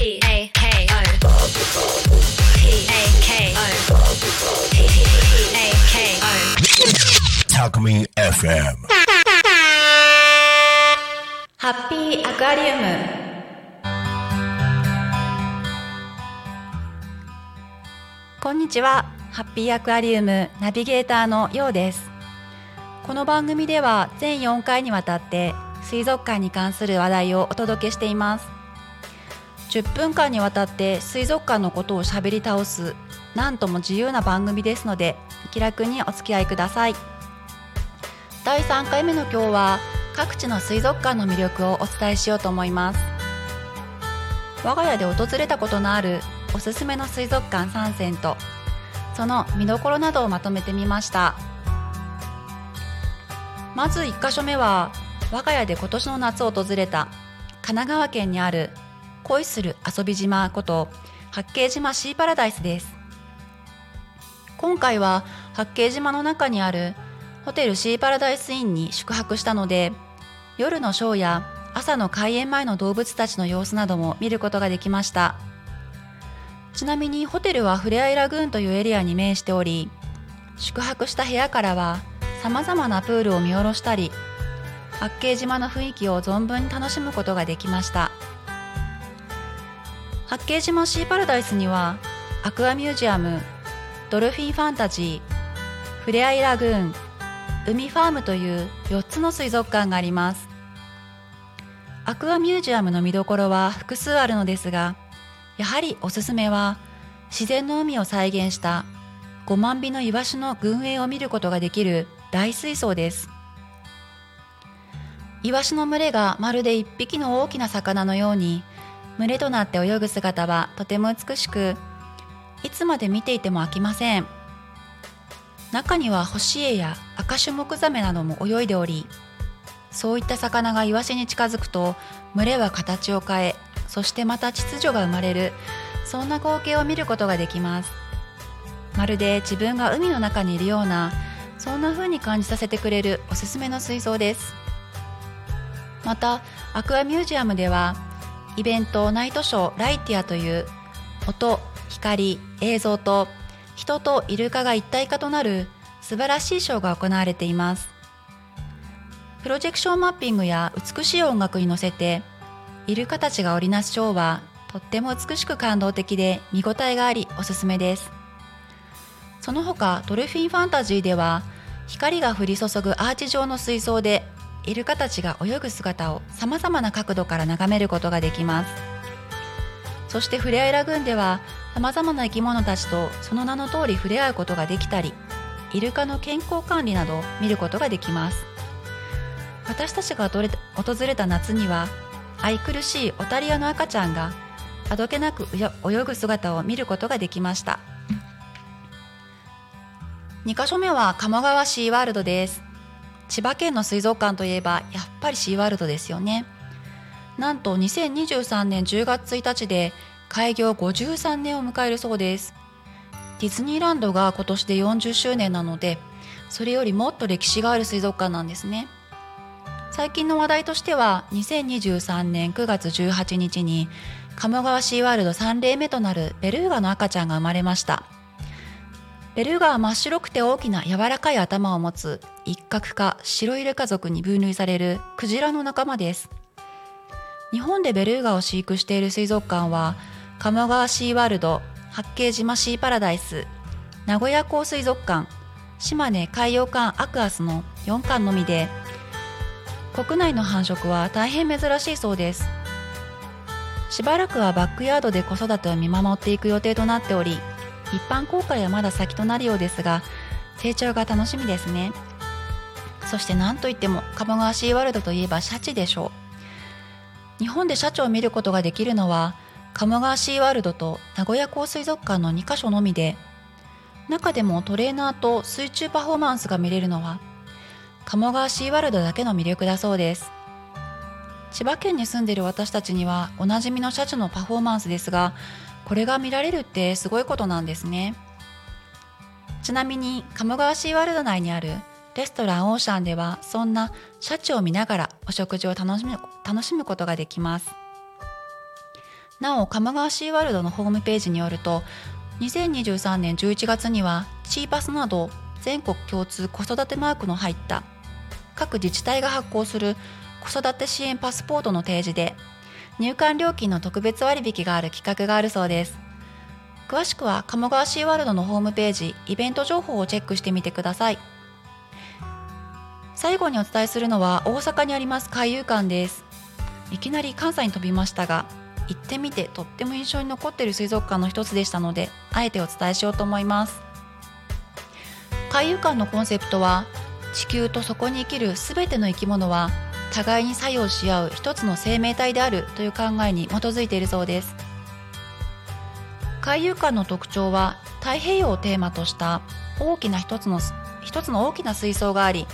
P A K O P A K O P A K O タクミン FM ハッピーアクアリウムこんにちはハッピーアクアリウムナビゲーターのようです。この番組では全4回にわたって水族館に関する話題をお届けしています10分間にわたって水族館のことをしゃべり倒すなんとも自由な番組ですので気楽にお付き合いください。第3回目の今日は各地の水族館の魅力をお伝えしようと思います。我が家で訪れたことのあるおすすめの水族館3選とその見どころなどをまとめてみました。まず1箇所目は我が家で今年の夏訪れた神奈川県にある恋する遊び島こと八景島シーパラダイスです。今回は八景島の中にあるホテルシーパラダイスインに宿泊したので夜のショーや朝の開園前の動物たちの様子なども見ることができました。ちなみにホテルはフレアイラグーンというエリアに面しており宿泊した部屋からはさまざまなプールを見下ろしたり八景島の雰囲気を存分に楽しむことができました。八景島シーパラダイスにはアクアミュージアムドルフィンファンタジーフレアイラグーン海ファームという4つの水族館があります。アクアミュージアムの見どころは複数あるのですがやはりおすすめは自然の海を再現した5万尾のイワシの群営を見ることができる大水槽です。イワシの群れがまるで一匹の大きな魚のように群れとなって泳ぐ姿はとても美しくいつまで見ていても飽きません。中にはホシエやアカシュモクザメなども泳いでおりそういった魚がイワシに近づくと群れは形を変えそしてまた秩序が生まれるそんな光景を見ることができます。まるで自分が海の中にいるようなそんな風に感じさせてくれるおすすめの水槽です。またアクアミュージアムではイベントナイトショーライティアという音光映像と人とイルカが一体化となる素晴らしいショーが行われています。プロジェクションマッピングや美しい音楽に乗せてイルカたちが織りなすショーはとっても美しく感動的で見応えがありおすすめです。その他ドルフィンファンタジーでは光が降り注ぐアーチ状の水槽でイルカたちが泳ぐ姿をさまざまな角度から眺めることができます。そしてフレアイラグーンではさまざまな生き物たちとその名の通り触れ合うことができたりイルカの健康管理などを見ることができます。私たちが訪れ訪れた夏には愛くるしいオタリアの赤ちゃんがあどけなく泳ぐ姿を見ることができました。2カ所目は鴨川シーワールドです。千葉県の水族館といえばやっぱりシーワールドですよね。なんと2023年10月1日で開業53年を迎えるそうです。ディズニーランドが今年で40周年なのでそれよりもっと歴史がある水族館なんですね。最近の話題としては2023年9月18日に鴨川シーワールド3例目となるベルーガの赤ちゃんが生まれました。ベルーガは真っ白くて大きな柔らかい頭を持つ一角化白イルカ族に分類されるクジラの仲間です。日本でベルーガを飼育している水族館は鴨川シーワールド八景島シーパラダイス名古屋港水族館島根海洋館アクアスの4館のみで国内の繁殖は大変珍しいそうです。しばらくはバックヤードで子育てを見守っていく予定となっており一般公開はまだ先となるようですが成長が楽しみですね。そして何といっても鴨川シーワールドといえばシャチでしょう。日本でシャチを見ることができるのは鴨川シーワールドと名古屋港水族館の2カ所のみで中でもトレーナーと水中パフォーマンスが見れるのは鴨川シーワールドだけの魅力だそうです。千葉県に住んでいる私たちにはおなじみのシャチのパフォーマンスですがこれが見られるってすごいことなんですね。ちなみに鴨川シーワールド内にあるレストランオーシャンではそんなシャチを見ながらお食事を楽しむ楽しむことができます。なお鴨川シーワールドのホームページによると2023年11月にはチーパスなど全国共通子育てマークの入った各自治体が発行する子育て支援パスポートの提示で入館料金の特別割引がある企画があるそうです。詳しくは鴨川シーワールドのホームページイベント情報をチェックしてみてください。最後にお伝えするのは大阪にあります海遊館です。いきなり関西に飛びましたが行ってみてとっても印象に残っている水族館の一つでしたのであえてお伝えしようと思います。海遊館のコンセプトは地球とそこに生きる全ての生き物は互いに作用し合う一つの生命体であるという考えに基づいているそうです。海遊館の特徴は太平洋をテーマとした大きな一つの一つの大きな水槽があり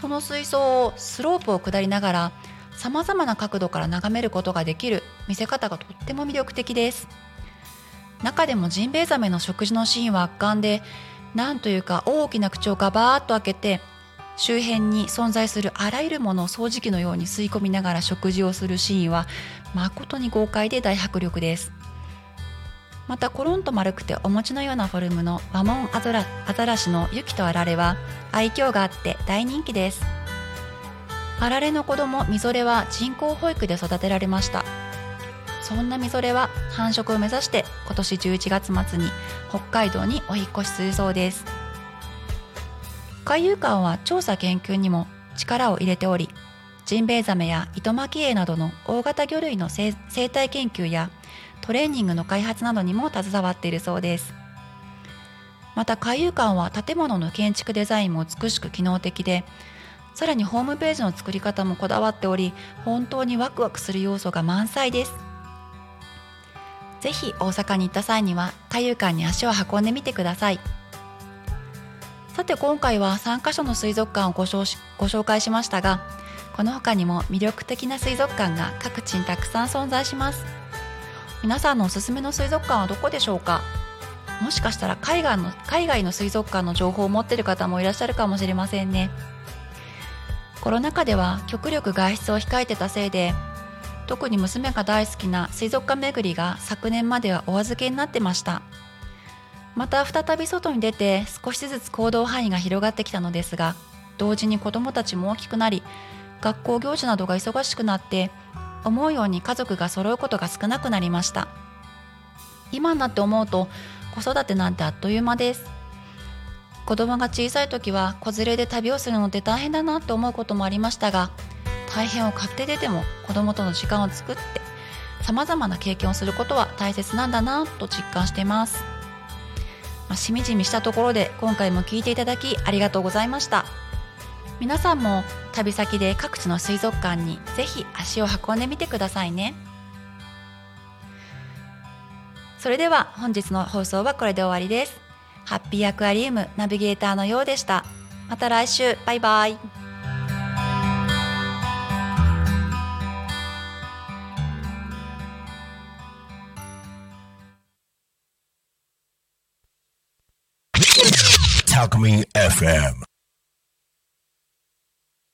その水槽をスロープを下りながらさまざまな角度から眺めることができる見せ方がとっても魅力的です。中でもジンベエザメの食事のシーンは圧巻でなんというか大きな口をガバーッと開けて周辺に存在するあらゆるものを掃除機のように吸い込みながら食事をするシーンは誠に豪快で大迫力です。またコロンと丸くてお餅のようなフォルムのワモンアザラアザラシのユキとあられは愛嬌があって大人気です。あられの子供みぞれは人工保育で育てられました。そんなみぞれは繁殖を目指して今年11月末に北海道にお引越しするそうです。海遊館は調査研究にも力を入れておりジンベエザメやイトマキエイなどの大型魚類の生態研究やトレーニングの開発などにも携わっているそうです。また海遊館は建物の建築デザインも美しく機能的でさらにホームページの作り方もこだわっており本当にワクワクする要素が満載です。ぜひ大阪に行った際には海遊館に足を運んでみてください。て今回は3カ所の水族館をご紹介しましたがこの他にも魅力的な水族館が各地にたくさん存在します。皆さんのおすすめの水族館はどこでしょうか？もしかしたら海外の海外の水族館の情報を持っている方もいらっしゃるかもしれませんね。コロナ禍では極力外出を控えてたせいで特に娘が大好きな水族館巡りが昨年まではお預けになってました。また再び外に出て少しずつ行動範囲が広がってきたのですが同時に子どもたちも大きくなり学校行事などが忙しくなって思うように家族が揃うことが少なくなりました。今になって思うと子育てなんてあっという間です。子供が小さい時は子連れで旅をするのって大変だなと思うこともありましたが大変を買って出ても子供との時間を作ってさまざまな経験をすることは大切なんだなと実感しています、まあ、しみじみしたところで今回も聞いていただきありがとうございました。皆さんも旅先で各地の水族館にぜひ足を運んでみてくださいね。それでは本日の放送はこれで終わりです。ハッピーアクアリウムナビゲーターのようでした。また来週。バイバイ。Alchemy FM.